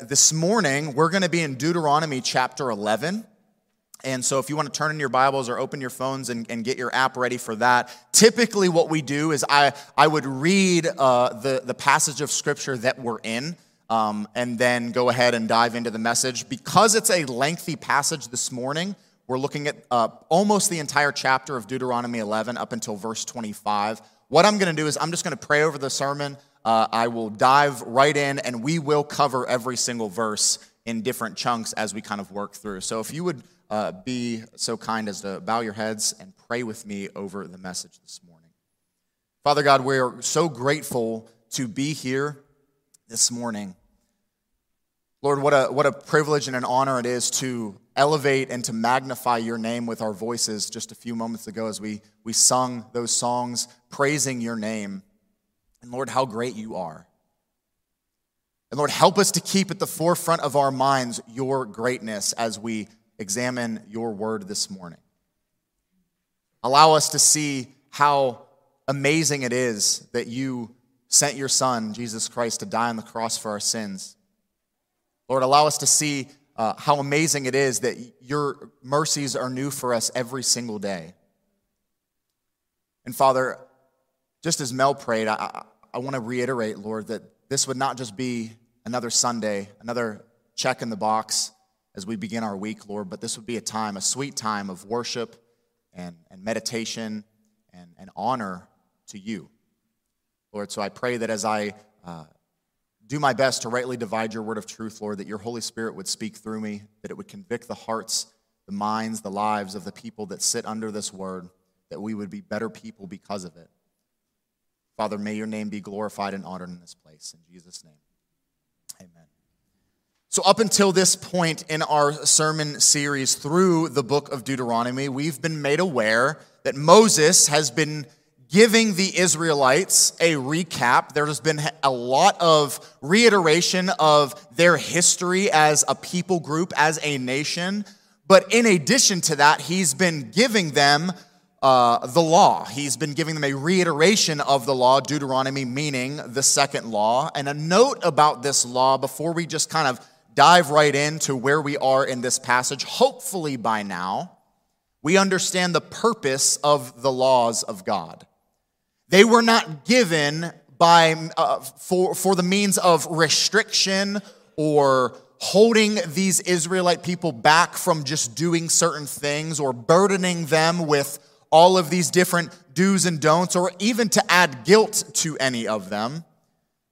This morning, we're going to be in Deuteronomy chapter 11. And so, if you want to turn in your Bibles or open your phones and, and get your app ready for that, typically what we do is I, I would read uh, the, the passage of scripture that we're in um, and then go ahead and dive into the message. Because it's a lengthy passage this morning, we're looking at uh, almost the entire chapter of Deuteronomy 11 up until verse 25. What I'm going to do is I'm just going to pray over the sermon. Uh, I will dive right in and we will cover every single verse in different chunks as we kind of work through. So if you would uh, be so kind as to bow your heads and pray with me over the message this morning. Father God, we're so grateful to be here this morning. Lord, what a, what a privilege and an honor it is to elevate and to magnify your name with our voices just a few moments ago as we, we sung those songs praising your name. And Lord, how great you are. And Lord, help us to keep at the forefront of our minds your greatness as we examine your word this morning. Allow us to see how amazing it is that you sent your Son, Jesus Christ, to die on the cross for our sins. Lord, allow us to see uh, how amazing it is that your mercies are new for us every single day. And Father, just as Mel prayed, I, I want to reiterate, Lord, that this would not just be another Sunday, another check in the box as we begin our week, Lord, but this would be a time, a sweet time of worship and, and meditation and, and honor to you, Lord. So I pray that as I uh, do my best to rightly divide your word of truth, Lord, that your Holy Spirit would speak through me, that it would convict the hearts, the minds, the lives of the people that sit under this word, that we would be better people because of it. Father, may your name be glorified and honored in this place. In Jesus' name, amen. So, up until this point in our sermon series through the book of Deuteronomy, we've been made aware that Moses has been giving the Israelites a recap. There's been a lot of reiteration of their history as a people group, as a nation. But in addition to that, he's been giving them uh, the law. He's been giving them a reiteration of the law, Deuteronomy meaning the second law. And a note about this law before we just kind of dive right into where we are in this passage. Hopefully, by now, we understand the purpose of the laws of God. They were not given by, uh, for, for the means of restriction or holding these Israelite people back from just doing certain things or burdening them with all of these different do's and don'ts, or even to add guilt to any of them.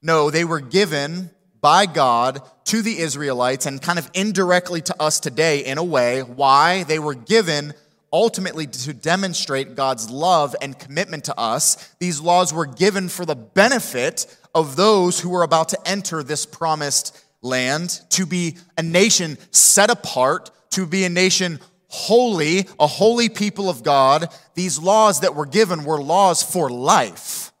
No, they were given by God to the Israelites and kind of indirectly to us today in a way. Why? They were given ultimately to demonstrate God's love and commitment to us. These laws were given for the benefit of those who were about to enter this promised land, to be a nation set apart, to be a nation holy, a holy people of God, these laws that were given were laws for life.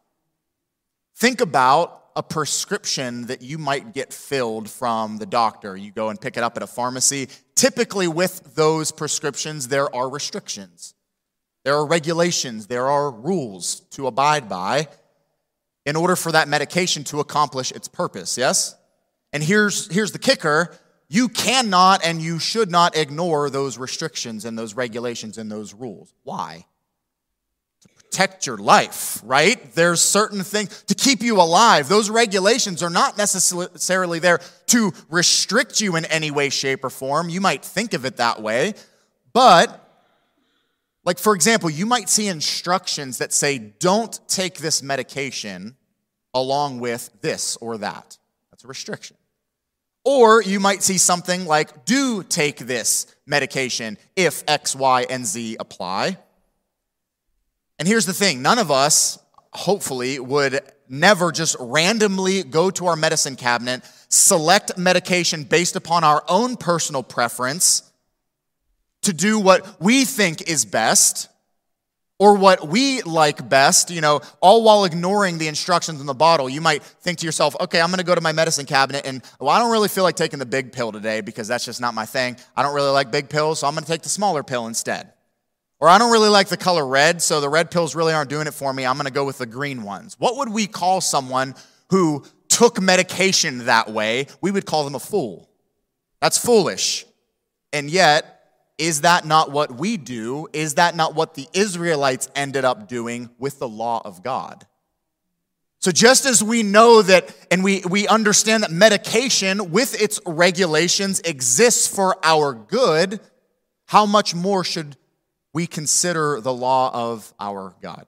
Think about a prescription that you might get filled from the doctor. You go and pick it up at a pharmacy. Typically, with those prescriptions, there are restrictions, there are regulations, there are rules to abide by in order for that medication to accomplish its purpose, yes? And here's, here's the kicker you cannot and you should not ignore those restrictions and those regulations and those rules. Why? To protect your life, right? There's certain things to keep you alive. Those regulations are not necessarily there to restrict you in any way, shape, or form. You might think of it that way, but like, for example, you might see instructions that say, don't take this medication along with this or that. That's a restriction. Or you might see something like, do take this medication if X, Y, and Z apply. And here's the thing none of us, hopefully, would never just randomly go to our medicine cabinet, select medication based upon our own personal preference to do what we think is best or what we like best, you know, all while ignoring the instructions in the bottle. You might think to yourself, okay, I'm gonna go to my medicine cabinet and, well, I don't really feel like taking the big pill today because that's just not my thing. I don't really like big pills, so I'm gonna take the smaller pill instead. Or I don't really like the color red, so the red pills really aren't doing it for me. I'm gonna go with the green ones. What would we call someone who took medication that way, we would call them a fool. That's foolish. And yet, is that not what we do? Is that not what the Israelites ended up doing with the law of God? So, just as we know that and we, we understand that medication with its regulations exists for our good, how much more should we consider the law of our God?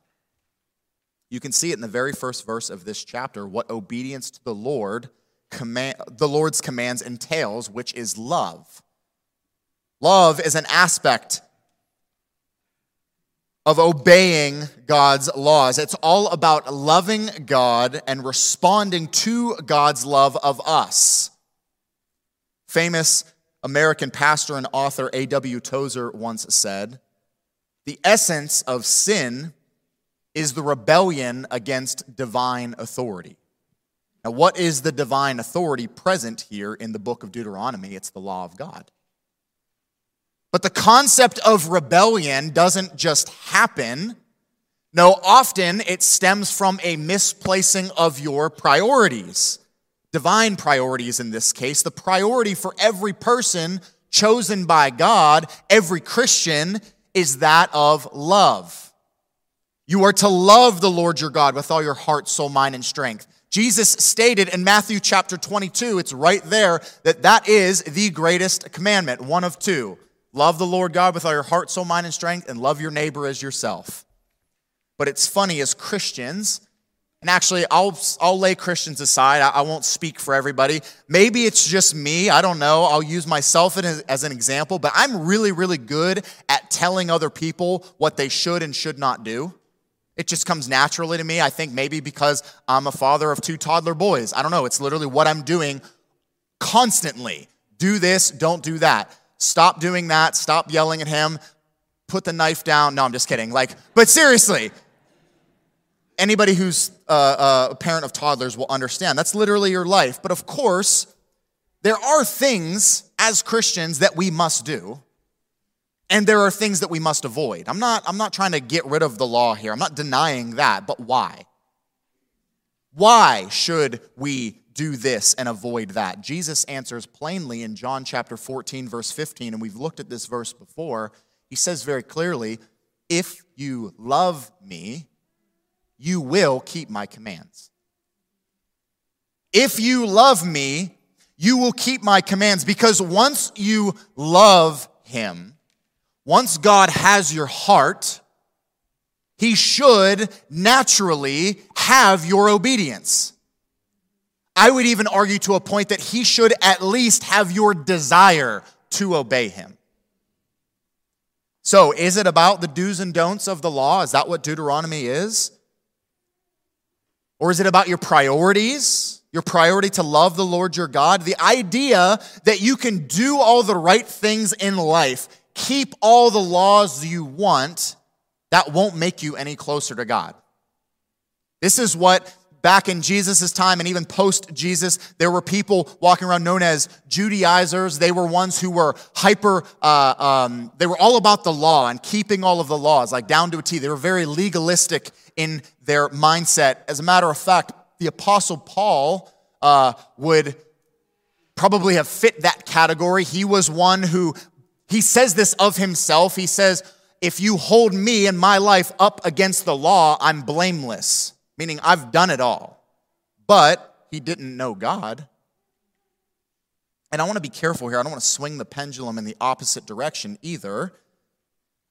You can see it in the very first verse of this chapter what obedience to the Lord command, the Lord's commands entails, which is love. Love is an aspect of obeying God's laws. It's all about loving God and responding to God's love of us. Famous American pastor and author A.W. Tozer once said The essence of sin is the rebellion against divine authority. Now, what is the divine authority present here in the book of Deuteronomy? It's the law of God. But the concept of rebellion doesn't just happen. No, often it stems from a misplacing of your priorities. Divine priorities in this case. The priority for every person chosen by God, every Christian, is that of love. You are to love the Lord your God with all your heart, soul, mind, and strength. Jesus stated in Matthew chapter 22, it's right there, that that is the greatest commandment, one of two. Love the Lord God with all your heart, soul, mind, and strength, and love your neighbor as yourself. But it's funny as Christians, and actually, I'll, I'll lay Christians aside. I, I won't speak for everybody. Maybe it's just me. I don't know. I'll use myself as, as an example, but I'm really, really good at telling other people what they should and should not do. It just comes naturally to me. I think maybe because I'm a father of two toddler boys. I don't know. It's literally what I'm doing constantly. Do this, don't do that. Stop doing that. Stop yelling at him. Put the knife down. No, I'm just kidding. Like, but seriously, anybody who's uh, uh, a parent of toddlers will understand. That's literally your life. But of course, there are things as Christians that we must do. And there are things that we must avoid. I'm not, I'm not trying to get rid of the law here. I'm not denying that, but why? Why should we do this and avoid that? Jesus answers plainly in John chapter 14, verse 15, and we've looked at this verse before. He says very clearly, If you love me, you will keep my commands. If you love me, you will keep my commands because once you love him, once God has your heart, he should naturally have your obedience. I would even argue to a point that he should at least have your desire to obey him. So, is it about the do's and don'ts of the law? Is that what Deuteronomy is? Or is it about your priorities? Your priority to love the Lord your God? The idea that you can do all the right things in life, keep all the laws you want, that won't make you any closer to God. This is what back in Jesus' time and even post Jesus, there were people walking around known as Judaizers. They were ones who were hyper, uh, um, they were all about the law and keeping all of the laws, like down to a T. They were very legalistic in their mindset. As a matter of fact, the Apostle Paul uh, would probably have fit that category. He was one who, he says this of himself. He says, if you hold me and my life up against the law, I'm blameless meaning I've done it all. But he didn't know God. And I want to be careful here. I don't want to swing the pendulum in the opposite direction either.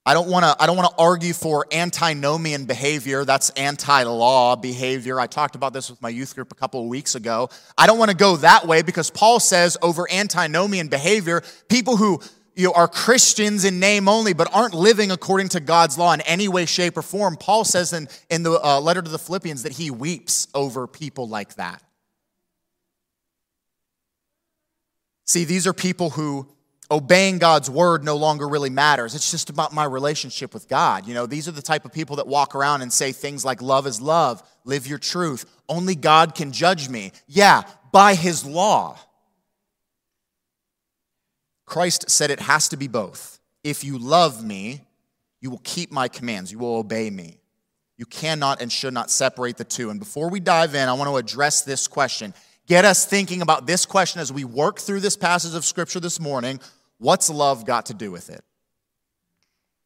I don't want to I don't want to argue for antinomian behavior. That's anti-law behavior. I talked about this with my youth group a couple of weeks ago. I don't want to go that way because Paul says over antinomian behavior, people who you know, are Christians in name only, but aren't living according to God's law in any way, shape, or form. Paul says in, in the uh, letter to the Philippians that he weeps over people like that. See, these are people who obeying God's word no longer really matters. It's just about my relationship with God. You know, these are the type of people that walk around and say things like, love is love, live your truth, only God can judge me. Yeah, by his law. Christ said it has to be both. If you love me, you will keep my commands, you will obey me. You cannot and should not separate the two. And before we dive in, I want to address this question. Get us thinking about this question as we work through this passage of Scripture this morning. What's love got to do with it?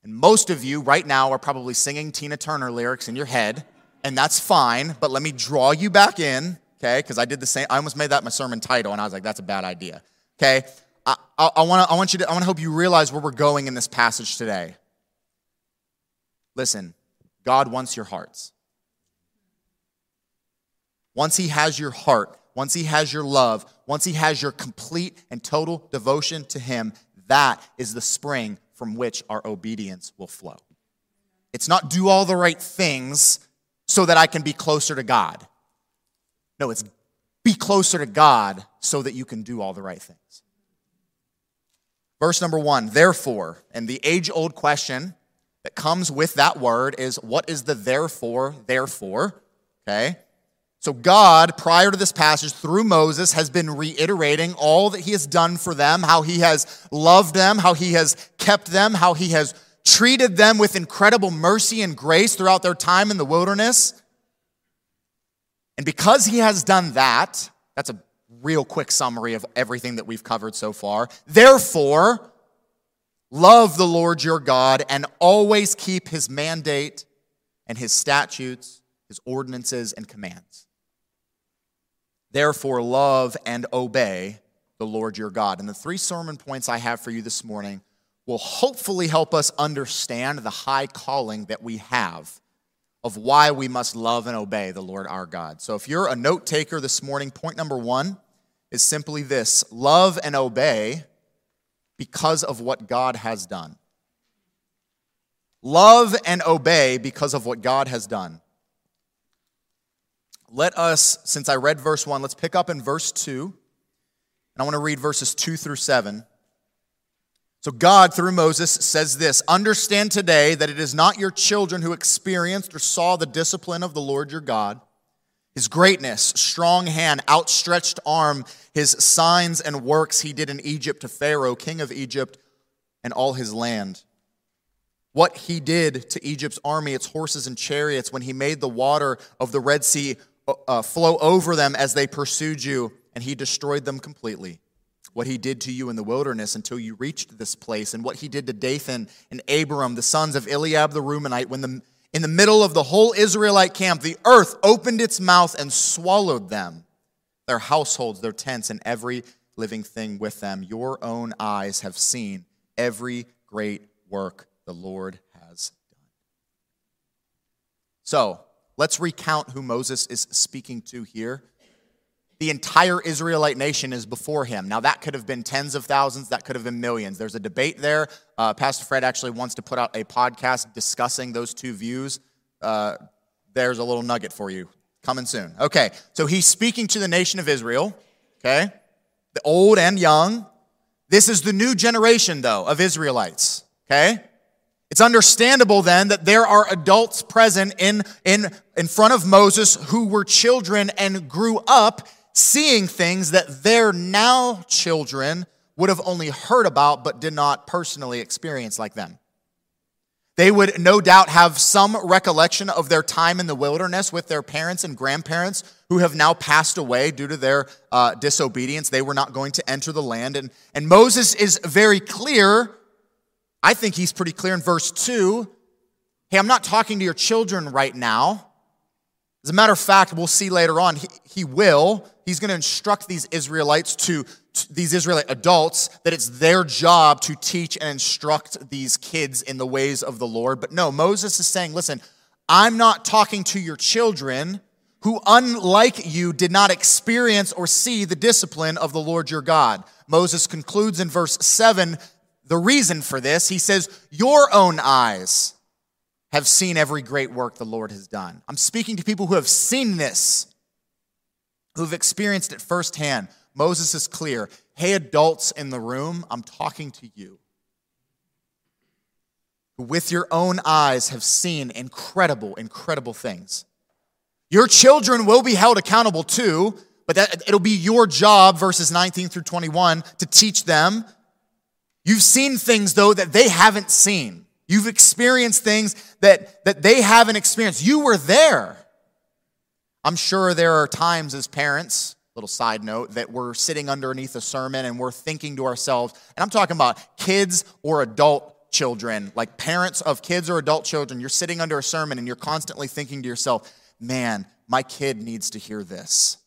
And most of you right now are probably singing Tina Turner lyrics in your head, and that's fine, but let me draw you back in, okay? Because I did the same, I almost made that my sermon title, and I was like, that's a bad idea, okay? I, I, wanna, I want you to, I wanna help you realize where we're going in this passage today. Listen, God wants your hearts. Once He has your heart, once He has your love, once He has your complete and total devotion to Him, that is the spring from which our obedience will flow. It's not do all the right things so that I can be closer to God. No, it's be closer to God so that you can do all the right things. Verse number one, therefore, and the age old question that comes with that word is what is the therefore, therefore? Okay. So, God, prior to this passage, through Moses, has been reiterating all that he has done for them, how he has loved them, how he has kept them, how he has treated them with incredible mercy and grace throughout their time in the wilderness. And because he has done that, that's a real quick summary of everything that we've covered so far. Therefore, Love the Lord your God and always keep his mandate and his statutes, his ordinances and commands. Therefore, love and obey the Lord your God. And the three sermon points I have for you this morning will hopefully help us understand the high calling that we have of why we must love and obey the Lord our God. So, if you're a note taker this morning, point number one is simply this love and obey because of what God has done. Love and obey because of what God has done. Let us, since I read verse 1, let's pick up in verse 2. And I want to read verses 2 through 7. So, God, through Moses, says this Understand today that it is not your children who experienced or saw the discipline of the Lord your God his greatness, strong hand, outstretched arm, his signs and works he did in Egypt to Pharaoh, king of Egypt, and all his land. What he did to Egypt's army, its horses and chariots, when he made the water of the Red Sea uh, uh flow over them as they pursued you, and he destroyed them completely. What he did to you in the wilderness until you reached this place, and what he did to Dathan and Abiram, the sons of Eliab the Reubenite, when the in the middle of the whole Israelite camp, the earth opened its mouth and swallowed them, their households, their tents, and every living thing with them. Your own eyes have seen every great work the Lord has done. So, let's recount who Moses is speaking to here the entire Israelite nation is before him. Now, that could have been tens of thousands, that could have been millions. There's a debate there. Uh, Pastor Fred actually wants to put out a podcast discussing those two views. Uh, there's a little nugget for you coming soon. Okay, so he's speaking to the nation of Israel, okay? The old and young. This is the new generation, though, of Israelites, okay? It's understandable then that there are adults present in, in, in front of Moses who were children and grew up seeing things that their now children would have only heard about but did not personally experience like them. They would no doubt have some recollection of their time in the wilderness with their parents and grandparents who have now passed away due to their uh, disobedience. They were not going to enter the land. And, and Moses is very clear. I think he's pretty clear in verse 2. Hey, I'm not talking to your children right now. As a matter of fact, we'll see later on, he, he will. He's going to instruct these Israelites to, to, these Israelite adults, that it's their job to teach and instruct these kids in the ways of the Lord. But no, Moses is saying, listen, I'm not talking to your children who, unlike you, did not experience or see the discipline of the Lord your God. Moses concludes in verse 7 the reason for this. He says, Your own eyes have seen every great work the Lord has done. I'm speaking to people who have seen this, who've experienced it firsthand. Moses is clear. Hey, adults in the room, I'm talking to you. Who, with your own eyes, have seen incredible, incredible things. Your children will be held accountable too, but that, it'll be your job, verses 19 through 21, to teach them. You've seen things, though, that they haven't seen. You've experienced things that, that they haven't experienced. You were there. I'm sure there are times as parents, little side note, that we're sitting underneath a sermon and we're thinking to ourselves, and I'm talking about kids or adult children, like parents of kids or adult children, you're sitting under a sermon and you're constantly thinking to yourself, man, my kid needs to hear this.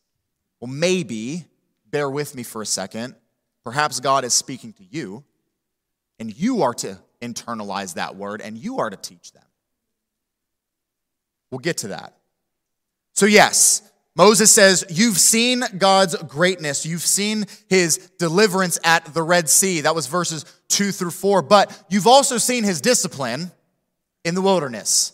Well, maybe, bear with me for a second, perhaps God is speaking to you, and you are to internalize that word and you are to teach them. We'll get to that. So, yes, Moses says, You've seen God's greatness. You've seen his deliverance at the Red Sea. That was verses two through four. But you've also seen his discipline in the wilderness.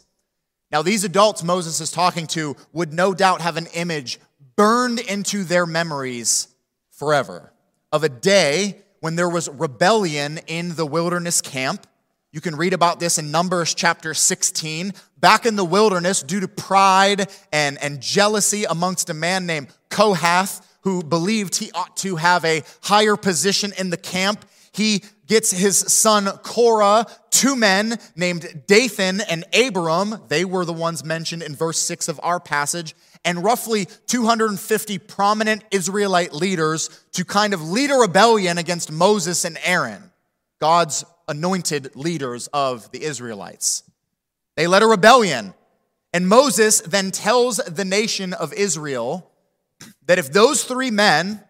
Now, these adults Moses is talking to would no doubt have an image burned into their memories forever of a day when there was rebellion in the wilderness camp you can read about this in Numbers chapter 16. Back in the wilderness, due to pride and, and jealousy amongst a man named Kohath, who believed he ought to have a higher position in the camp, he gets his son Korah, two men named Dathan and Abiram. They were the ones mentioned in verse 6 of our passage, and roughly 250 prominent Israelite leaders to kind of lead a rebellion against Moses and Aaron, God's anointed leaders of the Israelites. They led a rebellion. And Moses then tells the nation of Israel that if those three men,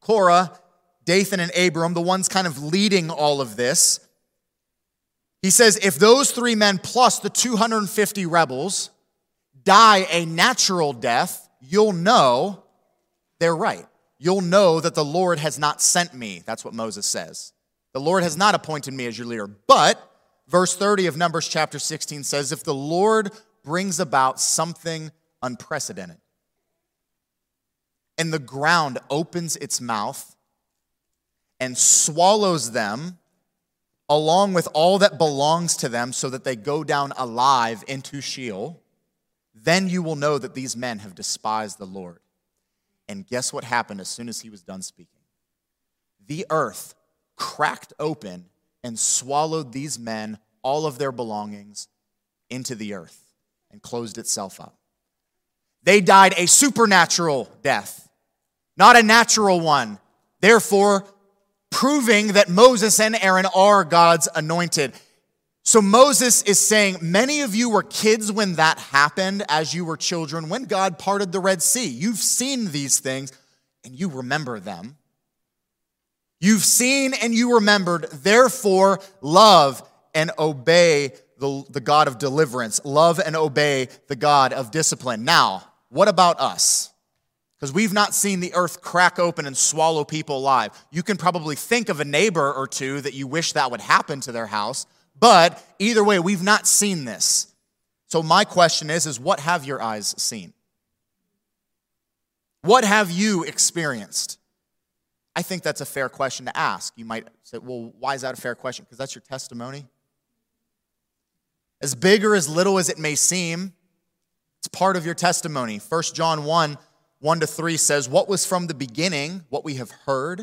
Korah, Dathan, and Abiram, the ones kind of leading all of this, he says, if those three men plus the 250 rebels die a natural death, you'll know they're right. You'll know that the Lord has not sent me. That's what Moses says. The Lord has not appointed me as your leader. But verse 30 of Numbers chapter 16 says, if the Lord brings about something unprecedented, and the ground opens its mouth and swallows them along with all that belongs to them so that they go down alive into Sheol, then you will know that these men have despised the Lord. And guess what happened as soon as he was done speaking? The earth cracked open and swallowed these men, all of their belongings, into the earth and closed itself up. They died a supernatural death, not a natural one. Therefore, proving that Moses and Aaron are God's anointed. So Moses is saying, Many of you were kids when that happened as you were children, when God parted the Red Sea. You've seen these things and you remember them. You've seen and you remembered, therefore, love and obey the, the God of deliverance. Love and obey the God of discipline. Now, what about us? Because we've not seen the earth crack open and swallow people alive. You can probably think of a neighbor or two that you wish that would happen to their house, but either way, we've not seen this. So my question is, is what have your eyes seen? What have you experienced? I think that's a fair question to ask. You might say, well, why is that a fair question? Because that's your testimony. As big or as little as it may seem, it's part of your testimony. 1 John 1 1 to 3 says, What was from the beginning, what we have heard,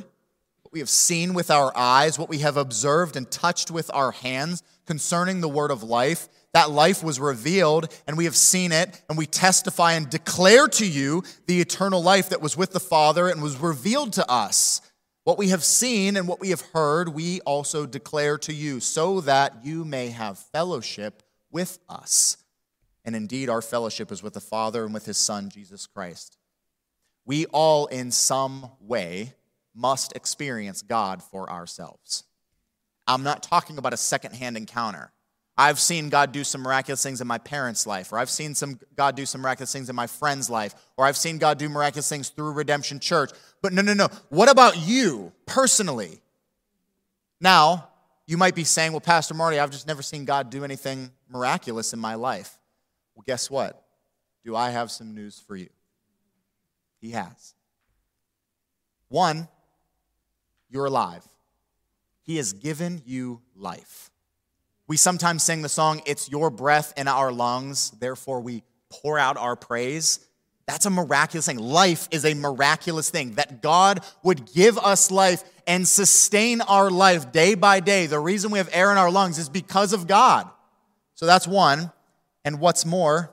what we have seen with our eyes, what we have observed and touched with our hands concerning the word of life, that life was revealed, and we have seen it, and we testify and declare to you the eternal life that was with the Father and was revealed to us. What we have seen and what we have heard, we also declare to you, so that you may have fellowship with us. And indeed, our fellowship is with the Father and with his Son, Jesus Christ. We all, in some way, must experience God for ourselves. I'm not talking about a secondhand encounter. I've seen God do some miraculous things in my parents' life, or I've seen some God do some miraculous things in my friend's life, or I've seen God do miraculous things through Redemption Church. But no, no, no. What about you personally? Now, you might be saying, well, Pastor Marty, I've just never seen God do anything miraculous in my life. Well, guess what? Do I have some news for you? He has. One, you're alive. He has given you life. We sometimes sing the song, It's Your Breath in Our Lungs, therefore we pour out our praise. That's a miraculous thing. Life is a miraculous thing. That God would give us life and sustain our life day by day. The reason we have air in our lungs is because of God. So that's one. And what's more,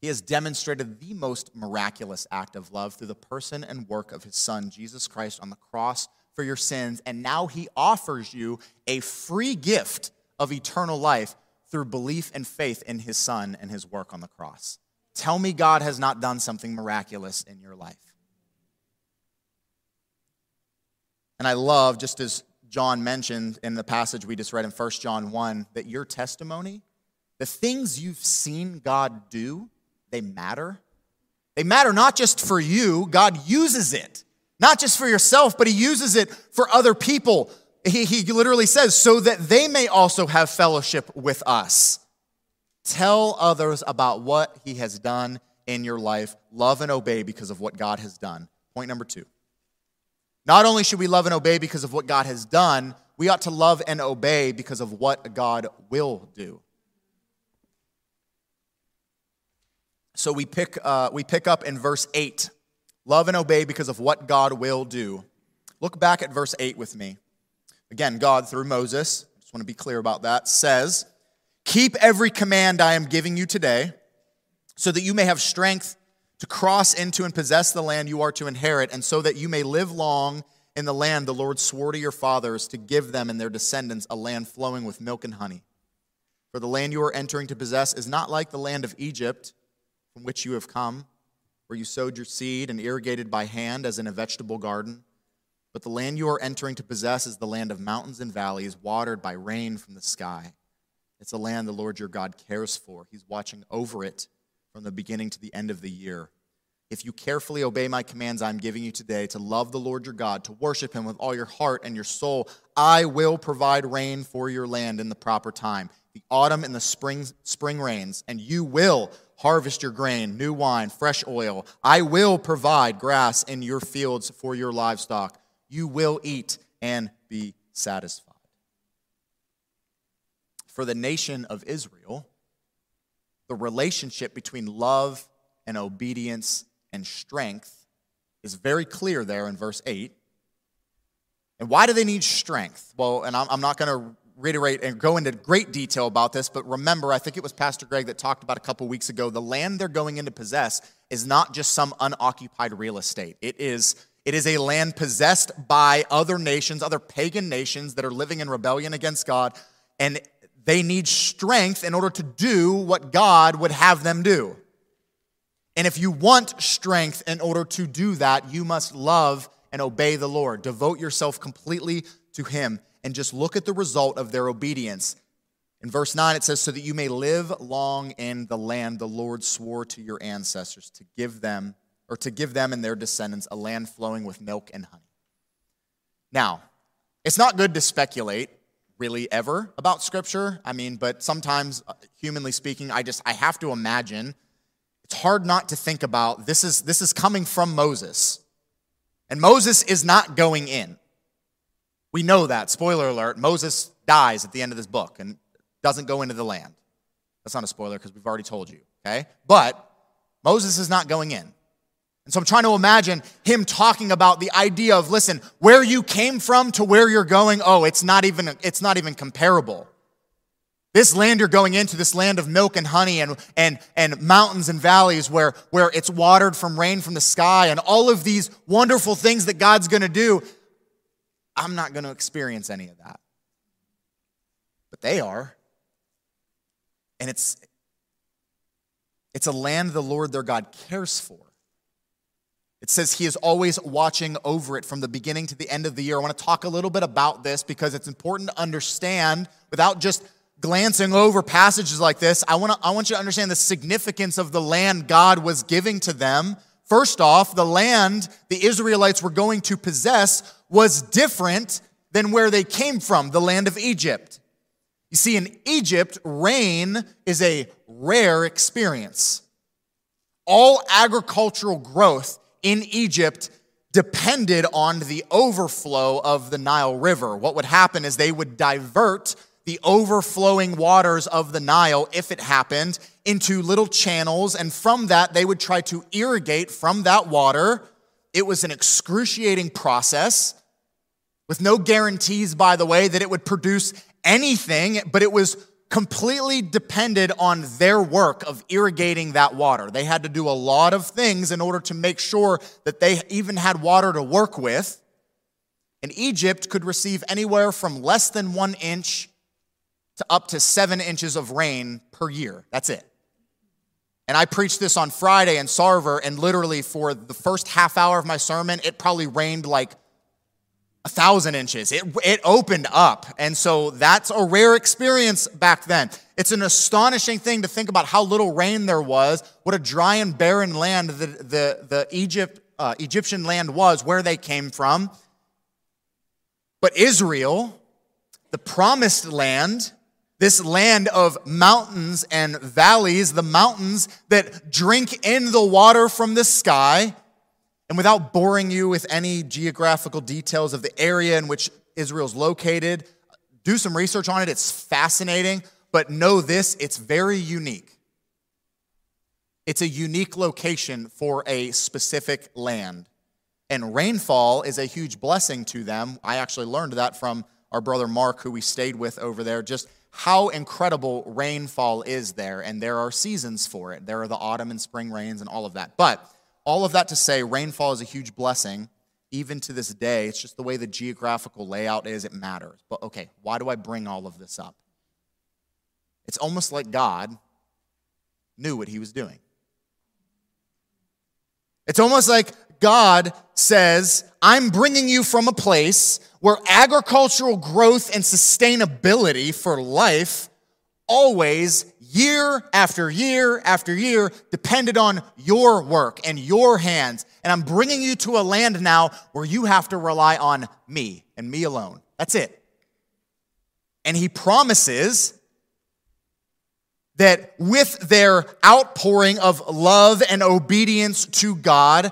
he has demonstrated the most miraculous act of love through the person and work of his son, Jesus Christ, on the cross for your sins. And now he offers you a free gift of eternal life through belief and faith in his son and his work on the cross. Tell me God has not done something miraculous in your life. And I love, just as John mentioned in the passage we just read in 1 John 1, that your testimony, the things you've seen God do, they matter. They matter not just for you, God uses it. Not just for yourself, but He uses it for other people. He, he literally says, so that they may also have fellowship with us. Tell others about what he has done in your life. Love and obey because of what God has done. Point number two. Not only should we love and obey because of what God has done, we ought to love and obey because of what God will do. So we pick, uh, we pick up in verse 8 love and obey because of what God will do. Look back at verse 8 with me. Again, God, through Moses, I just want to be clear about that, says, Keep every command I am giving you today, so that you may have strength to cross into and possess the land you are to inherit, and so that you may live long in the land the Lord swore to your fathers to give them and their descendants a land flowing with milk and honey. For the land you are entering to possess is not like the land of Egypt, from which you have come, where you sowed your seed and irrigated by hand as in a vegetable garden. But the land you are entering to possess is the land of mountains and valleys, watered by rain from the sky. It's a land the Lord your God cares for. He's watching over it from the beginning to the end of the year. If you carefully obey my commands I'm giving you today to love the Lord your God, to worship him with all your heart and your soul, I will provide rain for your land in the proper time, the autumn and the spring, spring rains, and you will harvest your grain, new wine, fresh oil. I will provide grass in your fields for your livestock. You will eat and be satisfied for the nation of Israel, the relationship between love and obedience and strength is very clear there in verse 8. And why do they need strength? Well, and I'm not going to reiterate and go into great detail about this, but remember, I think it was Pastor Greg that talked about a couple weeks ago the land they're going in to possess is not just some unoccupied real estate. It is, it is a land possessed by other nations, other pagan nations that are living in rebellion against God. And they need strength in order to do what God would have them do. And if you want strength in order to do that, you must love and obey the Lord. Devote yourself completely to Him and just look at the result of their obedience. In verse 9, it says, So that you may live long in the land the Lord swore to your ancestors to give them, or to give them and their descendants a land flowing with milk and honey. Now, it's not good to speculate really ever about scripture. I mean, but sometimes uh, humanly speaking, I just I have to imagine it's hard not to think about this is this is coming from Moses. And Moses is not going in. We know that. Spoiler alert, Moses dies at the end of this book and doesn't go into the land. That's not a spoiler because we've already told you, okay? But Moses is not going in. And so I'm trying to imagine him talking about the idea of listen, where you came from to where you're going, oh, it's not even it's not even comparable. This land you're going into, this land of milk and honey and, and, and mountains and valleys where, where it's watered from rain from the sky and all of these wonderful things that God's going to do, I'm not going to experience any of that. But they are. And it's, it's a land the Lord their God cares for. It says he is always watching over it from the beginning to the end of the year. I want to talk a little bit about this because it's important to understand without just glancing over passages like this. I want, to, I want you to understand the significance of the land God was giving to them. First off, the land the Israelites were going to possess was different than where they came from, the land of Egypt. You see, in Egypt, rain is a rare experience. All agricultural growth in Egypt depended on the overflow of the Nile River. What would happen is they would divert the overflowing waters of the Nile, if it happened, into little channels. And from that, they would try to irrigate from that water. It was an excruciating process with no guarantees, by the way, that it would produce anything, but it was completely depended on their work of irrigating that water. They had to do a lot of things in order to make sure that they even had water to work with. And Egypt could receive anywhere from less than one inch to up to seven inches of rain per year. That's it. And I preached this on Friday in Sarver, and literally for the first half hour of my sermon, it probably rained like a thousand inches. It, it opened up. And so that's a rare experience back then. It's an astonishing thing to think about how little rain there was, what a dry and barren land the, the, the Egypt, uh, Egyptian land was, where they came from. But Israel, the promised land, this land of mountains and valleys, the mountains that drink in the water from the sky. And without boring you with any geographical details of the area in which Israel's located, do some research on it. It's fascinating, but know this it's very unique. It's a unique location for a specific land. And rainfall is a huge blessing to them. I actually learned that from our brother Mark, who we stayed with over there, just how incredible rainfall is there. And there are seasons for it. There are the autumn and spring rains and all of that. But all of that to say, rainfall is a huge blessing. Even to this day, it's just the way the geographical layout is, it matters. But okay, why do I bring all of this up? It's almost like God knew what he was doing. It's almost like God says, I'm bringing you from a place where agricultural growth and sustainability for life always, year after year after year, depended on your work and your hands. And I'm bringing you to a land now where you have to rely on me and me alone. That's it. And he promises that with their outpouring of love and obedience to God,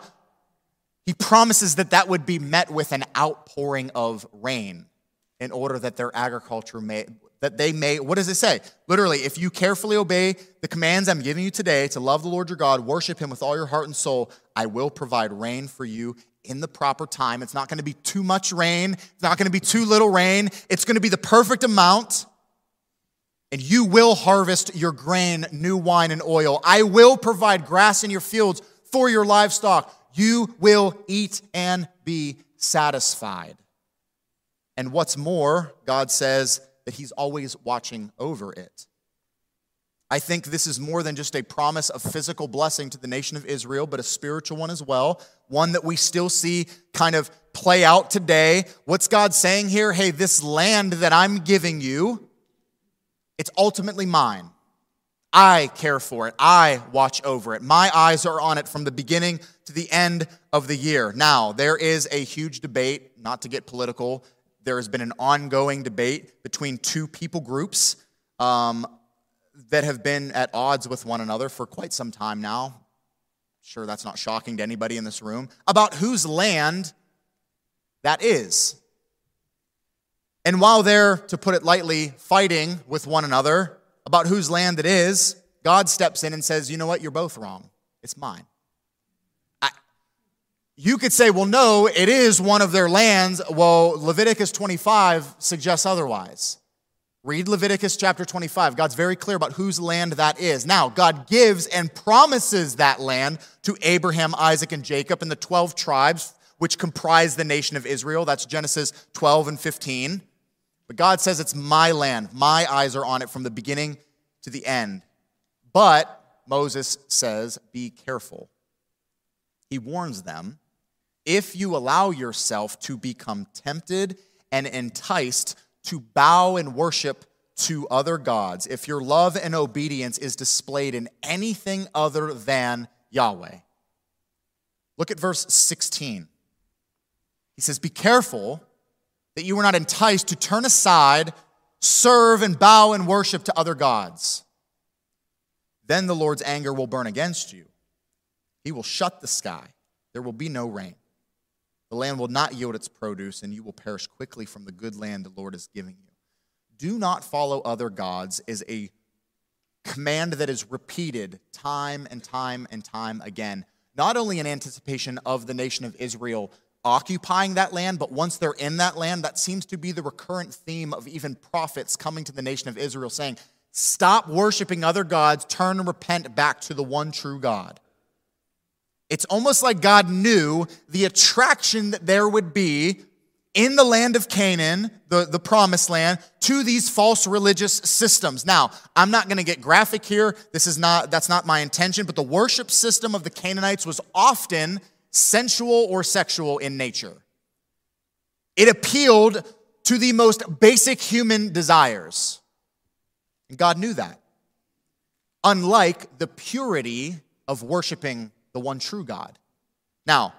he promises that that would be met with an outpouring of rain in order that their agriculture may, that they may, what does it say? Literally, if you carefully obey the commands I'm giving you today to love the Lord your God, worship him with all your heart and soul, I will provide rain for you in the proper time. It's not going to be too much rain, it's not going to be too little rain. It's going to be the perfect amount. And you will harvest your grain, new wine, and oil. I will provide grass in your fields for your livestock you will eat and be satisfied. And what's more, God says that He's always watching over it. I think this is more than just a promise of physical blessing to the nation of Israel, but a spiritual one as well, one that we still see kind of play out today. What's God saying here? Hey, this land that I'm giving you, it's ultimately mine. I care for it. I watch over it. My eyes are on it from the beginning to the end of the year. Now, there is a huge debate, not to get political. There has been an ongoing debate between two people groups um, that have been at odds with one another for quite some time now. Sure, that's not shocking to anybody in this room about whose land that is. And while they're, to put it lightly, fighting with one another about whose land it is, God steps in and says, You know what? You're both wrong. It's mine. You could say, well, no, it is one of their lands. Well, Leviticus 25 suggests otherwise. Read Leviticus chapter 25. God's very clear about whose land that is. Now, God gives and promises that land to Abraham, Isaac, and Jacob and the 12 tribes which comprise the nation of Israel. That's Genesis 12 and 15. But God says it's my land. My eyes are on it from the beginning to the end. But Moses says, be careful. He warns them if you allow yourself to become tempted and enticed to bow and worship to other gods, if your love and obedience is displayed in anything other than Yahweh. Look at verse 16. He says, Be careful that you are not enticed to turn aside, serve, and bow and worship to other gods. Then the Lord's anger will burn against you. He will shut the sky. There will be no rain. The land will not yield its produce, and you will perish quickly from the good land the Lord is giving you. do not follow other gods is a command that is repeated time and time and time again, not only in anticipation of the nation of Israel occupying that land, but once they're in that land, that seems to be the recurrent theme of even prophets coming to the nation of Israel saying, Stop worshiping other gods, turn and repent back to the one true God. It's almost like God knew the attraction that there would be in the land of Canaan, the, the promised land, to these false religious systems. Now, I'm not going to get graphic here. This is not, that's not my intention, but the worship system of the Canaanites was often sensual or sexual in nature. It appealed to the most basic human desires. And God knew that. Unlike the purity of worshiping the one true God. Now,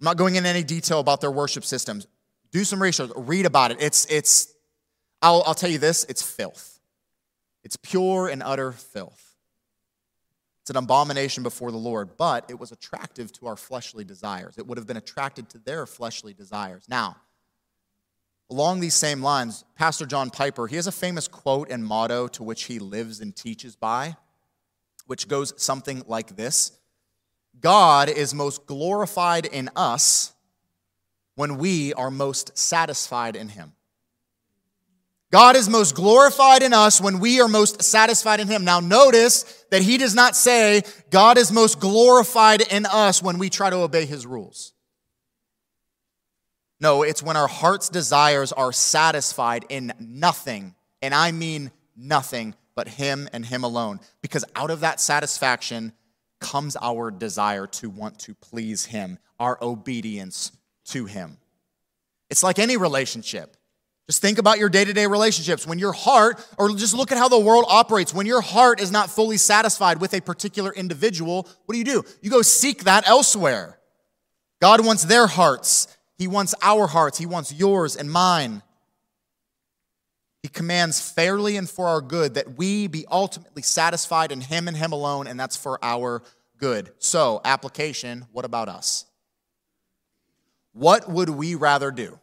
I'm not going into any detail about their worship systems. Do some research, read about it. It's, it's I'll, I'll tell you this it's filth. It's pure and utter filth. It's an abomination before the Lord, but it was attractive to our fleshly desires. It would have been attracted to their fleshly desires. Now, along these same lines, Pastor John Piper, he has a famous quote and motto to which he lives and teaches by, which goes something like this God is most glorified in us when we are most satisfied in him. God is most glorified in us when we are most satisfied in Him. Now, notice that He does not say God is most glorified in us when we try to obey His rules. No, it's when our heart's desires are satisfied in nothing, and I mean nothing but Him and Him alone. Because out of that satisfaction comes our desire to want to please Him, our obedience to Him. It's like any relationship. Just think about your day to day relationships. When your heart, or just look at how the world operates, when your heart is not fully satisfied with a particular individual, what do you do? You go seek that elsewhere. God wants their hearts, He wants our hearts, He wants yours and mine. He commands fairly and for our good that we be ultimately satisfied in Him and Him alone, and that's for our good. So, application what about us? What would we rather do?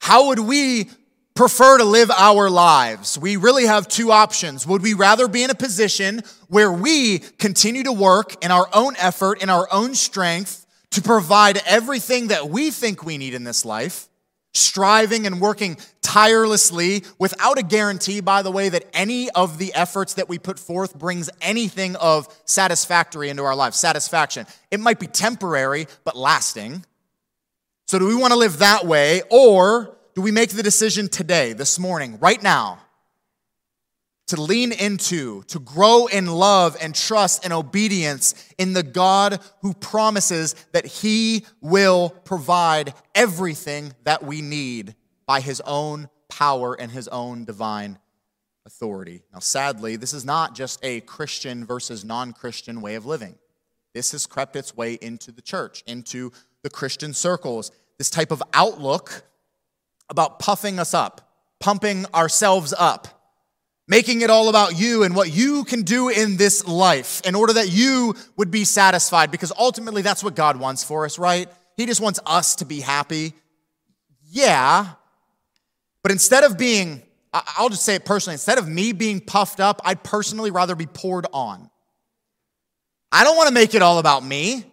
How would we prefer to live our lives? We really have two options. Would we rather be in a position where we continue to work in our own effort, in our own strength, to provide everything that we think we need in this life, striving and working tirelessly without a guarantee, by the way, that any of the efforts that we put forth brings anything of satisfactory into our lives, satisfaction. It might be temporary, but lasting. So, do we want to live that way, or do we make the decision today, this morning, right now, to lean into, to grow in love and trust and obedience in the God who promises that He will provide everything that we need by His own power and His own divine authority? Now, sadly, this is not just a Christian versus non Christian way of living. This has crept its way into the church, into the Christian circles. This type of outlook about puffing us up, pumping ourselves up, making it all about you and what you can do in this life in order that you would be satisfied, because ultimately that's what God wants for us, right? He just wants us to be happy. Yeah, but instead of being, I'll just say it personally, instead of me being puffed up, I'd personally rather be poured on. I don't want to make it all about me.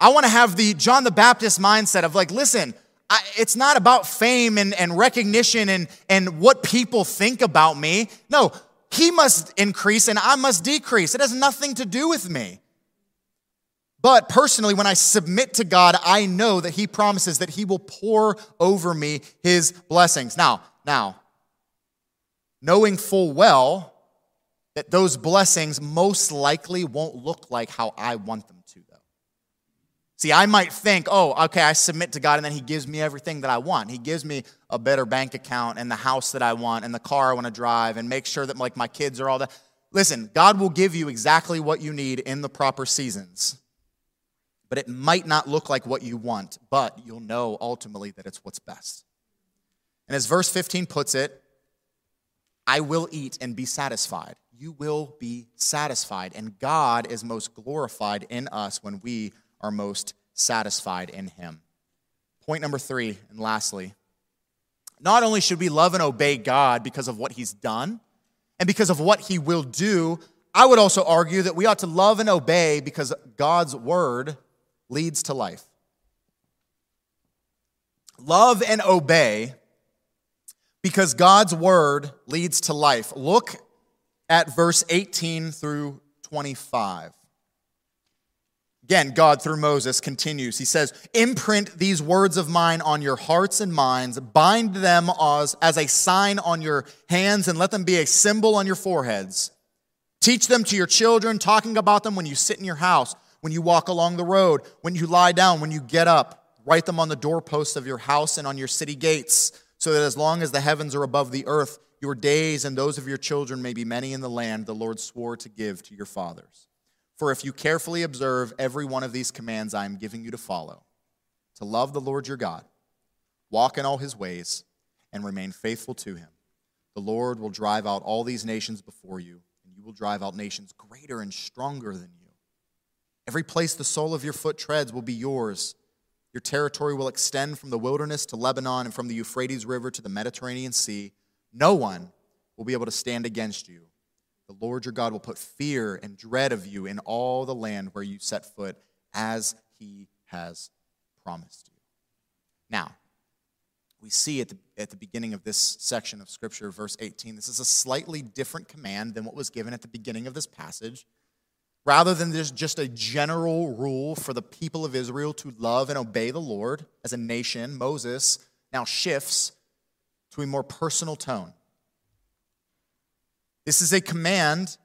I want to have the John the Baptist mindset of like, listen, I, it's not about fame and, and recognition and, and what people think about me. No, he must increase and I must decrease. It has nothing to do with me. But personally, when I submit to God, I know that He promises that He will pour over me His blessings. Now, now, knowing full well that those blessings most likely won't look like how I want them. See, I might think, oh, okay, I submit to God and then He gives me everything that I want. He gives me a better bank account and the house that I want and the car I want to drive and make sure that like my kids are all that. Listen, God will give you exactly what you need in the proper seasons. But it might not look like what you want, but you'll know ultimately that it's what's best. And as verse 15 puts it, I will eat and be satisfied. You will be satisfied. And God is most glorified in us when we are most satisfied in Him. Point number three, and lastly, Not only should we love and obey God because of what he's done and because of what he will do, I would also argue that we ought to love and obey because God's word leads to life. Love and obey because God's word leads to life. Look at verse 18 through 25. Again, God through Moses continues. He says, Imprint these words of mine on your hearts and minds, bind them as, as a sign on your hands, and let them be a symbol on your foreheads. Teach them to your children, talking about them when you sit in your house, when you walk along the road, when you lie down, when you get up. Write them on the doorposts of your house and on your city gates, so that as long as the heavens are above the earth, your days and those of your children may be many in the land the Lord swore to give to your fathers. For if you carefully observe every one of these commands I am giving you to follow, to love the Lord your God, walk in all his ways, and remain faithful to him, the Lord will drive out all these nations before you, and you will drive out nations greater and stronger than you. Every place the sole of your foot treads will be yours your territory will extend from the wilderness to Lebanon and from the Euphrates River to the Mediterranean Sea. No one will be able to stand against you. The Lord your God will put fear and dread of you in all the land where you set foot, as he has promised you. Now, we see at the, at the beginning of this section of Scripture, verse 18, this is a slightly different command than what was given at the beginning of this passage. Rather than just a general rule for the people of Israel to love and obey the Lord as a nation, Moses now shifts to a more personal tone. This is a command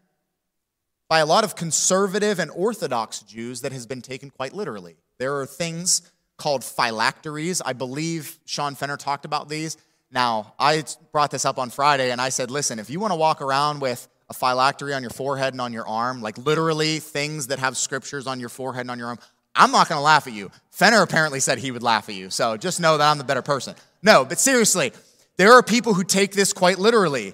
by a lot of conservative and orthodox Jews that has been taken quite literally. There are things called phylacteries. I believe Sean Fenner talked about these. Now, I brought this up on Friday and I said, listen, if you want to walk around with a phylactery on your forehead and on your arm, like literally things that have scriptures on your forehead and on your arm, I'm not going to laugh at you. Fenner apparently said he would laugh at you, so just know that I'm the better person. No, but seriously, there are people who take this quite literally.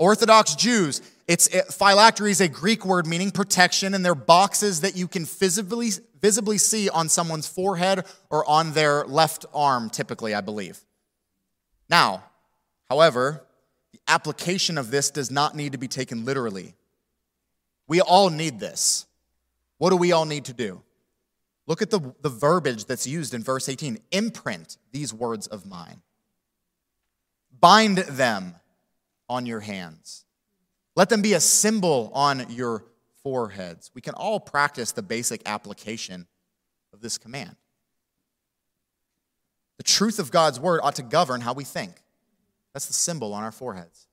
Orthodox Jews, it's it, phylactery is a Greek word meaning protection, and they're boxes that you can visibly visibly see on someone's forehead or on their left arm, typically, I believe. Now, however, the application of this does not need to be taken literally. We all need this. What do we all need to do? Look at the, the verbiage that's used in verse 18 imprint these words of mine, bind them on your hands, let them be a symbol on your foreheads. We can all practice the basic application of this command. The truth of God's word ought to govern how we think. That's the symbol on our foreheads.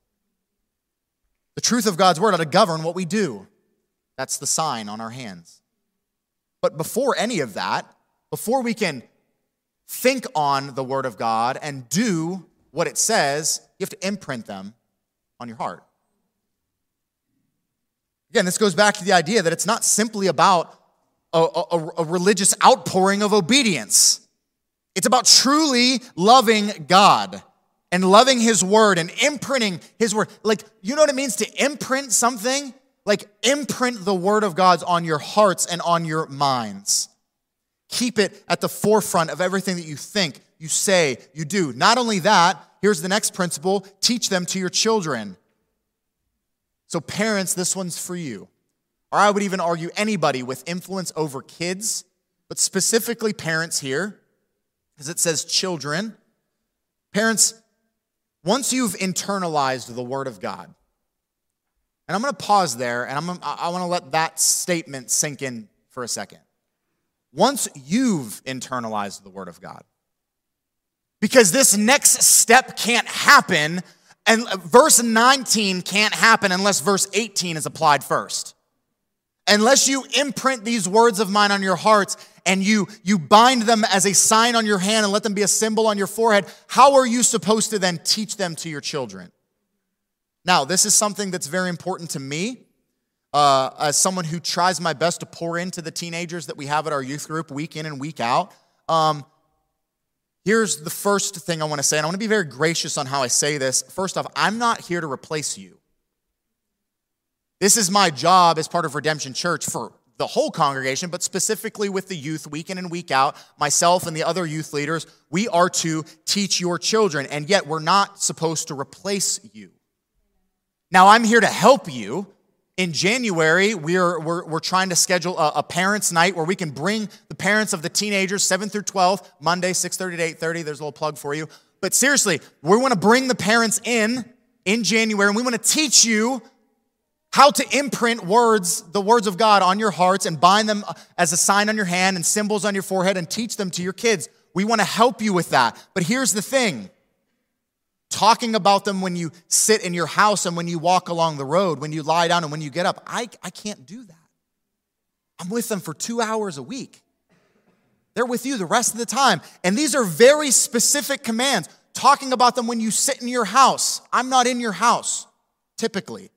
The truth of God's word ought to govern what we do. That's the sign on our hands. But before any of that, before we can think on the word of God and do what it says, you have to imprint them on your heart. Again, this goes back to the idea that it's not simply about a, a, a religious outpouring of obedience. It's about truly loving God and loving his word and imprinting his word. Like, you know what it means to imprint something? Like, imprint the word of God's on your hearts and on your minds. Keep it at the forefront of everything that you think, you say, you do. Not only that, here's the next principle teach them to your children. So, parents, this one's for you. Or I would even argue anybody with influence over kids, but specifically parents here, because it says children. Parents, once you've internalized the Word of God, and I'm going to pause there and I'm gonna, I want to let that statement sink in for a second. Once you've internalized the Word of God, because this next step can't happen, and verse 19 can't happen unless verse 18 is applied first. Unless you imprint these words of mine on your hearts and you, you bind them as a sign on your hand and let them be a symbol on your forehead, how are you supposed to then teach them to your children? Now, this is something that's very important to me uh, as someone who tries my best to pour into the teenagers that we have at our youth group week in and week out. Um, here's the first thing I want to say, and I want to be very gracious on how I say this. First off, I'm not here to replace you. This is my job as part of Redemption Church for the whole congregation, but specifically with the youth week in and week out, myself and the other youth leaders, we are to teach your children, and yet we're not supposed to replace you. Now, I'm here to help you. In January, we're, we're, we're trying to schedule a, a parents' night where we can bring the parents of the teenagers, 7 through 12, Monday, 6.30 to 8.30. There's a little plug for you. But seriously, we want to bring the parents in in January, and we want to teach you how to imprint words, the words of God on your hearts and bind them uh, as a sign on your hand and symbols on your forehead and teach them to your kids. We want to help you with that. But here's the thing talking about them when you sit in your house and when you walk along the road, when you lie down and when you get up, I, I can't do that. I'm with them for two hours a week. They're with you the rest of the time. And these are very specific commands. Talking about them when you sit in your house. I'm not in your house, typically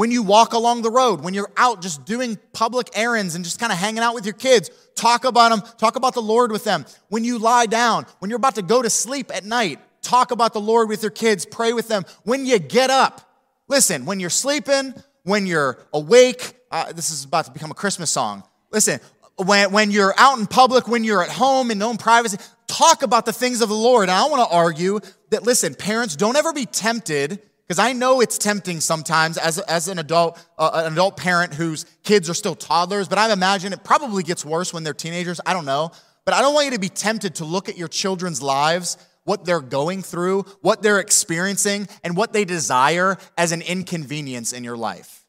when you walk along the road, when you're out just doing public errands and just kind of hanging out with your kids, talk about them, talk about the Lord with them. When you lie down, when you're about to go to sleep at night, talk about the Lord with your kids, pray with them. When you get up, listen, when you're sleeping, when you're awake, uh, this is about to become a Christmas song. Listen, when, when you're out in public, when you're at home in own privacy, talk about the things of the Lord. And I want to argue that, listen, parents, don't ever be tempted because I know it's tempting sometimes as, as an adult, uh, an adult parent whose kids are still toddlers, but I imagine it probably gets worse when they're teenagers. I don't know. But I don't want you to be tempted to look at your children's lives, what they're going through, what they're experiencing, and what they desire as an inconvenience in your life.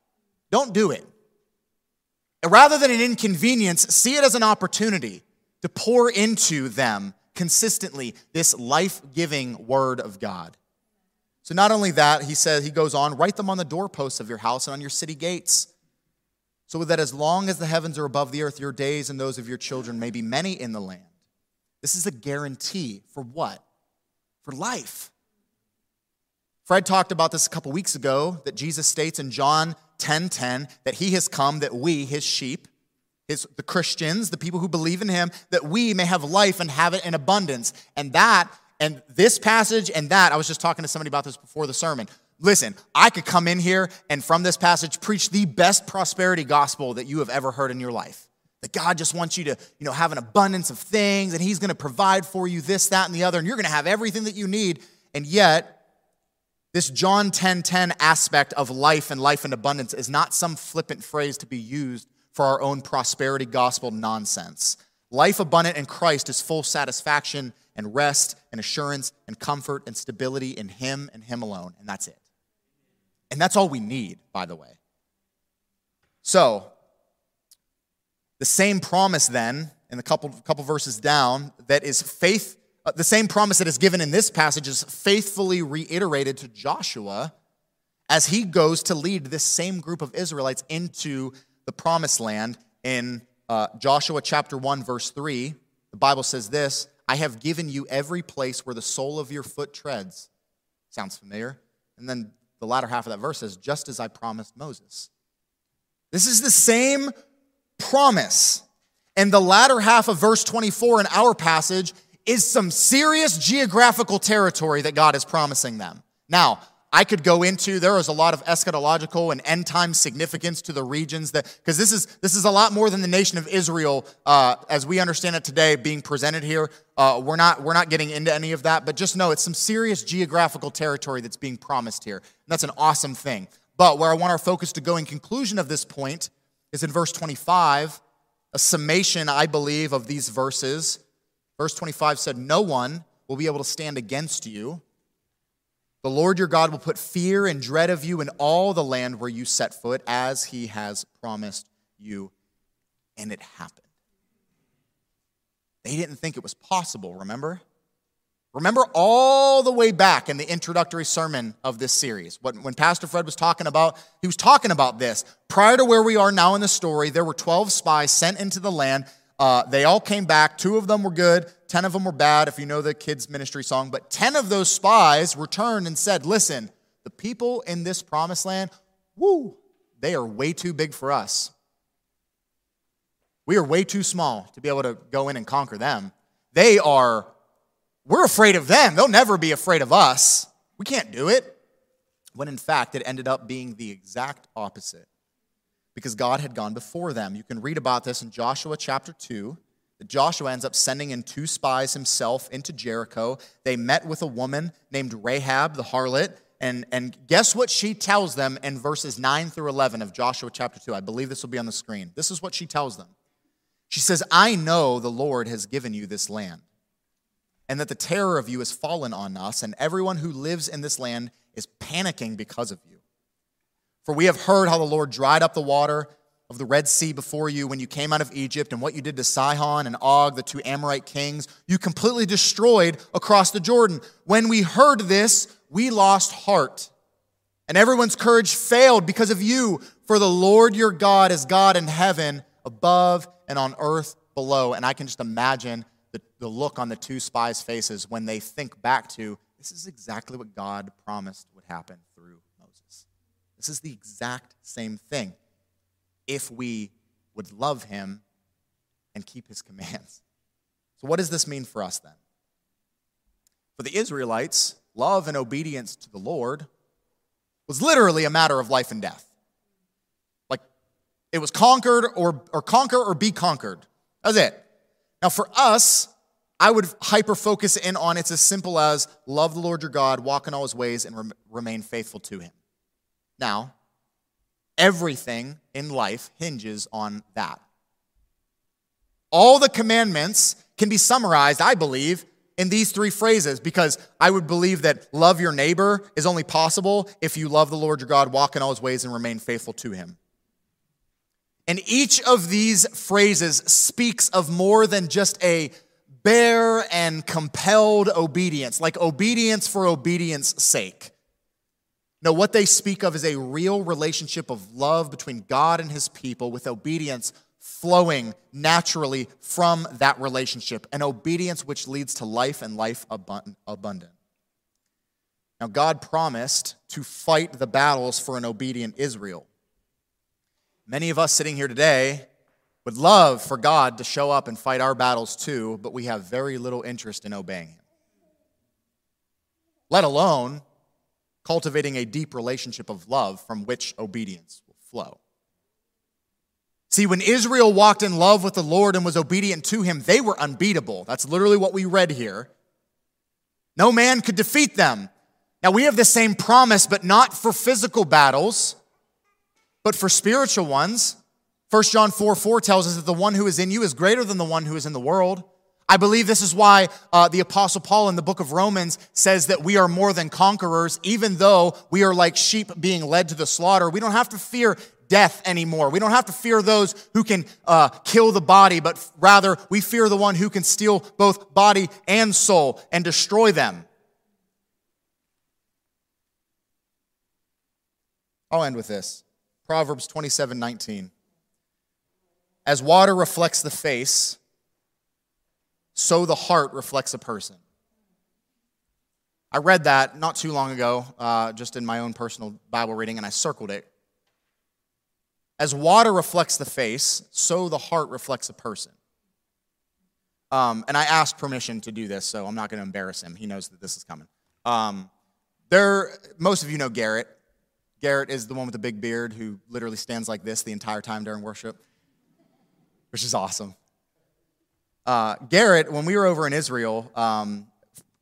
Don't do it. Rather than an inconvenience, see it as an opportunity to pour into them consistently this life giving word of God. So not only that, he says, he goes on, write them on the doorposts of your house and on your city gates, so that as long as the heavens are above the earth, your days and those of your children may be many in the land. This is a guarantee for what? For life. Fred talked about this a couple weeks ago that Jesus states in John 10:10 10, 10, that he has come that we, his sheep, his, the Christians, the people who believe in him, that we may have life and have it in abundance. And that and this passage and that, I was just talking to somebody about this before the sermon. Listen, I could come in here and from this passage preach the best prosperity gospel that you have ever heard in your life. That God just wants you to, you know, have an abundance of things and he's going to provide for you this, that, and the other, and you're going to have everything that you need. And yet, this John 10:10 10, aspect of life and life in abundance is not some flippant phrase to be used for our own prosperity gospel nonsense. Life abundant in Christ is full satisfaction and rest and assurance and comfort and stability in Him and Him alone. And that's it. And that's all we need, by the way. So, the same promise then, in the couple, couple verses down, that is faith, uh, the same promise that is given in this passage is faithfully reiterated to Joshua as he goes to lead this same group of Israelites into the promised land in uh, Joshua chapter 1, verse 3. The Bible says this I have given you every place where the sole of your foot treads. Sounds familiar. And then the latter half of that verse says, just as I promised Moses. This is the same promise. And the latter half of verse 24 in our passage is some serious geographical territory that God is promising them. Now, I could go into. There is a lot of eschatological and end time significance to the regions that, because this is this is a lot more than the nation of Israel uh, as we understand it today being presented here. Uh, we're not we're not getting into any of that, but just know it's some serious geographical territory that's being promised here. And that's an awesome thing. But where I want our focus to go in conclusion of this point is in verse 25, a summation, I believe, of these verses. Verse 25 said, "No one will be able to stand against you." The Lord your God will put fear and dread of you in all the land where you set foot, as he has promised you. And it happened. They didn't think it was possible, remember? Remember all the way back in the introductory sermon of this series, when Pastor Fred was talking about, he was talking about this. Prior to where we are now in the story, there were 12 spies sent into the land uh, they all came back. Two of them were good, 10 of them were bad, if you know the kids' ministry song. But 10 of those spies returned and said, Listen, the people in this promised land, woo, they are way too big for us. We are way too small to be able to go in and conquer them. They are, we're afraid of them. They'll never be afraid of us. We can't do it. When in fact, it ended up being the exact opposite. because God had gone before them. You can read about this in Joshua chapter 2. That Joshua ends up sending in two spies himself into Jericho. They met with a woman named Rahab the harlot. And, and guess what she tells them in verses 9 through 11 of Joshua chapter 2? I believe this will be on the screen. This is what she tells them. She says, I know the Lord has given you this land, and that the terror of you has fallen on us, and everyone who lives in this land is panicking because of you. For we have heard how the Lord dried up the water of the Red Sea before you when you came out of Egypt, and what you did to Sihon and Og, the two Amorite kings, you completely destroyed across the Jordan. When we heard this, we lost heart, and everyone's courage failed because of you. For the Lord your God is God in heaven above and on earth below. And I can just imagine the, the look on the two spies' faces when they think back to this is exactly what God promised would happen through Moses. This is the exact same thing if we would love him and keep his commands. So, what does this mean for us then? For the Israelites, love and obedience to the Lord was literally a matter of life and death. Like it was conquered or, or conquer or be conquered. That's it. Now, for us, I would hyper focus in on it's as simple as love the Lord your God, walk in all his ways, and re- remain faithful to him. Now, everything in life hinges on that. All the commandments can be summarized, I believe, in these three phrases because I would believe that love your neighbor is only possible if you love the Lord your God, walk in all his ways, and remain faithful to him. And each of these phrases speaks of more than just a bare and compelled obedience, like obedience for obedience sake. No, what they speak of is a real relationship of love between God and his people with obedience flowing naturally from that relationship, an obedience which leads to life and life abundant. Now, God promised to fight the battles for an obedient Israel. Many of us sitting here today would love for God to show up and fight our battles too, but we have very little interest in obeying Him. Let alone cultivating a deep relationship of love from which obedience will flow. See, when Israel walked in love with the Lord and was obedient to Him, they were unbeatable. That's literally what we read here. No man could defeat them. Now, we have the same promise, but not for physical battles but for spiritual ones, 1 John 4 4 tells us that the one who is in you is greater than the one who is in the world. I believe this is why uh, the Apostle Paul in the book of Romans says that we are more than conquerors, even though we are like sheep being led to the slaughter. We don't have to fear death anymore. We don't have to fear those who can uh, kill the body, but rather we fear the one who can steal both body and soul and destroy them. I'll end with this. Proverbs 27 19. As water reflects the face, so the heart reflects a person. I read that not too long ago, uh, just in my own personal Bible reading, and I circled it. As water reflects the face, so the heart reflects a person. Um, and I asked permission to do this, so I'm not going to embarrass him. He knows that this is coming. Um, there, most of you know Garrett. Garrett is the one with the big beard who literally stands like this the entire time during worship, which is awesome. Uh, Garrett, when we were over in Israel, um,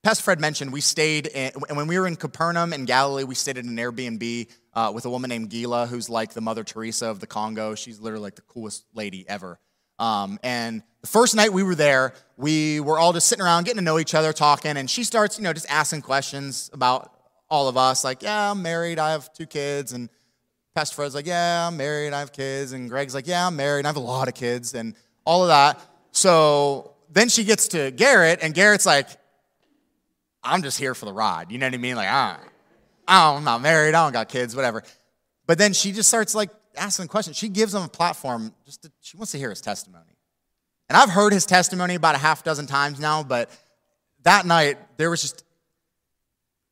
Pastor Fred mentioned we stayed, in, and when we were in Capernaum in Galilee, we stayed at an Airbnb uh, with a woman named Gila, who's like the Mother Teresa of the Congo. She's literally like the coolest lady ever. Um, and the first night we were there, we were all just sitting around getting to know each other, talking, and she starts, you know, just asking questions about all of us, like, yeah, I'm married, I have two kids. And Pastor Fred's like, yeah, I'm married, I have kids. And Greg's like, yeah, I'm married, I have a lot of kids, and all of that. So then she gets to Garrett, and Garrett's like, I'm just here for the ride. You know what I mean? Like, ah, I'm not married, I don't got kids, whatever. But then she just starts like asking questions. She gives him a platform, just to, she wants to hear his testimony. And I've heard his testimony about a half dozen times now, but that night there was just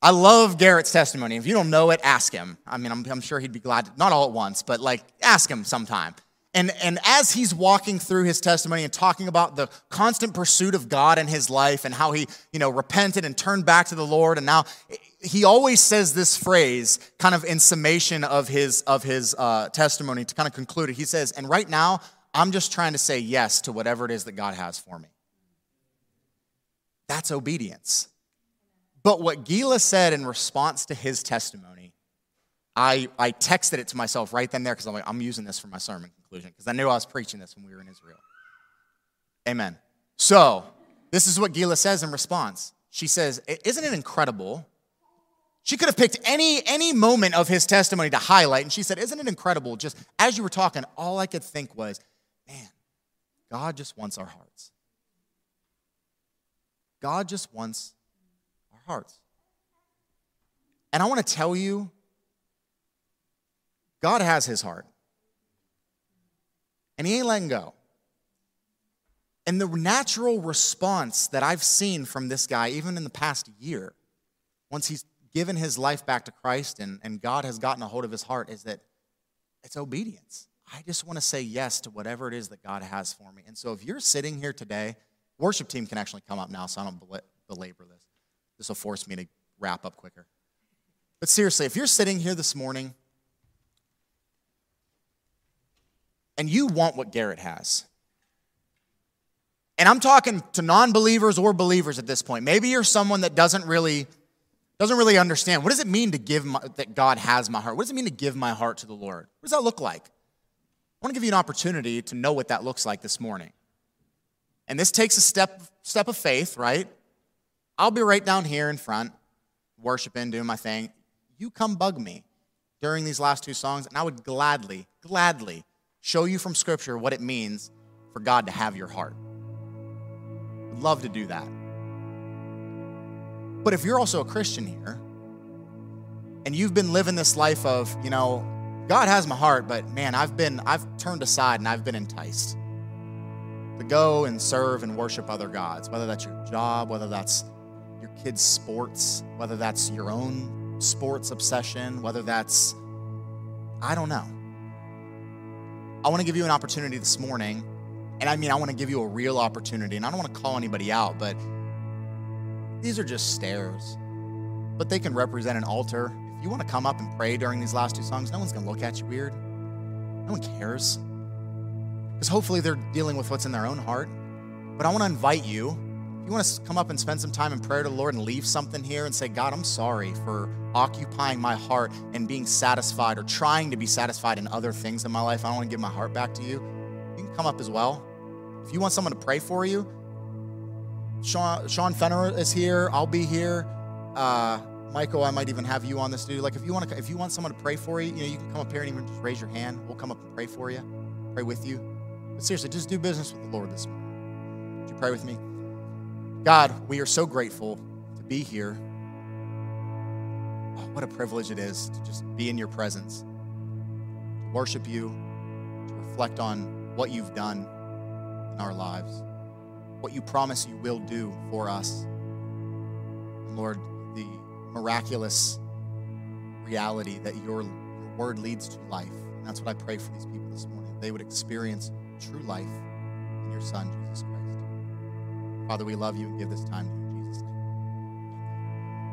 I love Garrett's testimony. If you don't know it, ask him. I mean, I'm, I'm sure he'd be glad, to, not all at once, but like ask him sometime. And, and as he's walking through his testimony and talking about the constant pursuit of God in his life and how he, you know, repented and turned back to the Lord, and now he always says this phrase kind of in summation of his of his uh, testimony to kind of conclude it he says and right now i'm just trying to say yes to whatever it is that god has for me that's obedience but what gila said in response to his testimony i i texted it to myself right then there because i'm like i'm using this for my sermon conclusion because i knew i was preaching this when we were in israel amen so this is what gila says in response she says isn't it incredible she could have picked any, any moment of his testimony to highlight, and she said, Isn't it incredible? Just as you were talking, all I could think was, Man, God just wants our hearts. God just wants hearts. And I want to tell you, God has his heart. And he ain't letting go. And the natural response that I've seen from this guy, even in the past year, once he's given his life back to Christ and, and God has gotten a hold of his heart is that it's obedience. I just want to say yes to whatever it is that God has for me. And so if you're sitting here today, worship team can actually come up now so I don't belabor this. This will force me to wrap up quicker. But seriously, if you're sitting here this morning and you want what Garrett has, and I'm talking to non believers or believers at this point. Maybe you're someone that doesn't really doesn't really understand what does it mean to give my, that God has my heart? What does it mean to give my heart to the Lord? What does that look like? I want to give you an opportunity to know what that looks like this morning. And this takes a step step of faith, right? I'll be right down here in front, worshiping, doing my thing. You come bug me during these last two songs, and I would gladly, gladly show you from Scripture what it means for God to have your heart. I'd love to do that. But if you're also a Christian here and you've been living this life of, you know, God has my heart, but man, I've been, I've turned aside and I've been enticed to go and serve and worship other gods, whether that's your job, whether that's kids' sports, whether that's your own sports obsession, whether that's, I don't know. I want to give you an opportunity this morning. And I mean, I want to give you a real opportunity. And I don't want to call anybody out, but these are just stairs, but they can represent an altar. If you want to come up and pray during these last two songs, no one's going to look at you weird. No one cares. Because hopefully they're dealing with what's in their own heart. But I want to invite you, you want to come up and spend some time in prayer to the Lord and leave something here and say, God, I'm sorry for occupying my heart and being satisfied or trying to be satisfied in other things in my life. I don't want to give my heart back to you. You can come up as well. If you want someone to pray for you, Sean, Sean Fenner is here. I'll be here. Uh, Michael, I might even have you on this dude. Like if you want to, if you want someone to pray for you, you know, you can come up here and even just raise your hand. We'll come up and pray for you, pray with you. But seriously, just do business with the Lord this morning. Would you pray with me? God, we are so grateful to be here. Oh, what a privilege it is to just be in your presence, to worship you, to reflect on what you've done in our lives what you promise you will do for us. And Lord, the miraculous reality that your, your word leads to life. And that's what I pray for these people this morning. They would experience true life in your Son, Jesus. Father, we love you and give this time to you.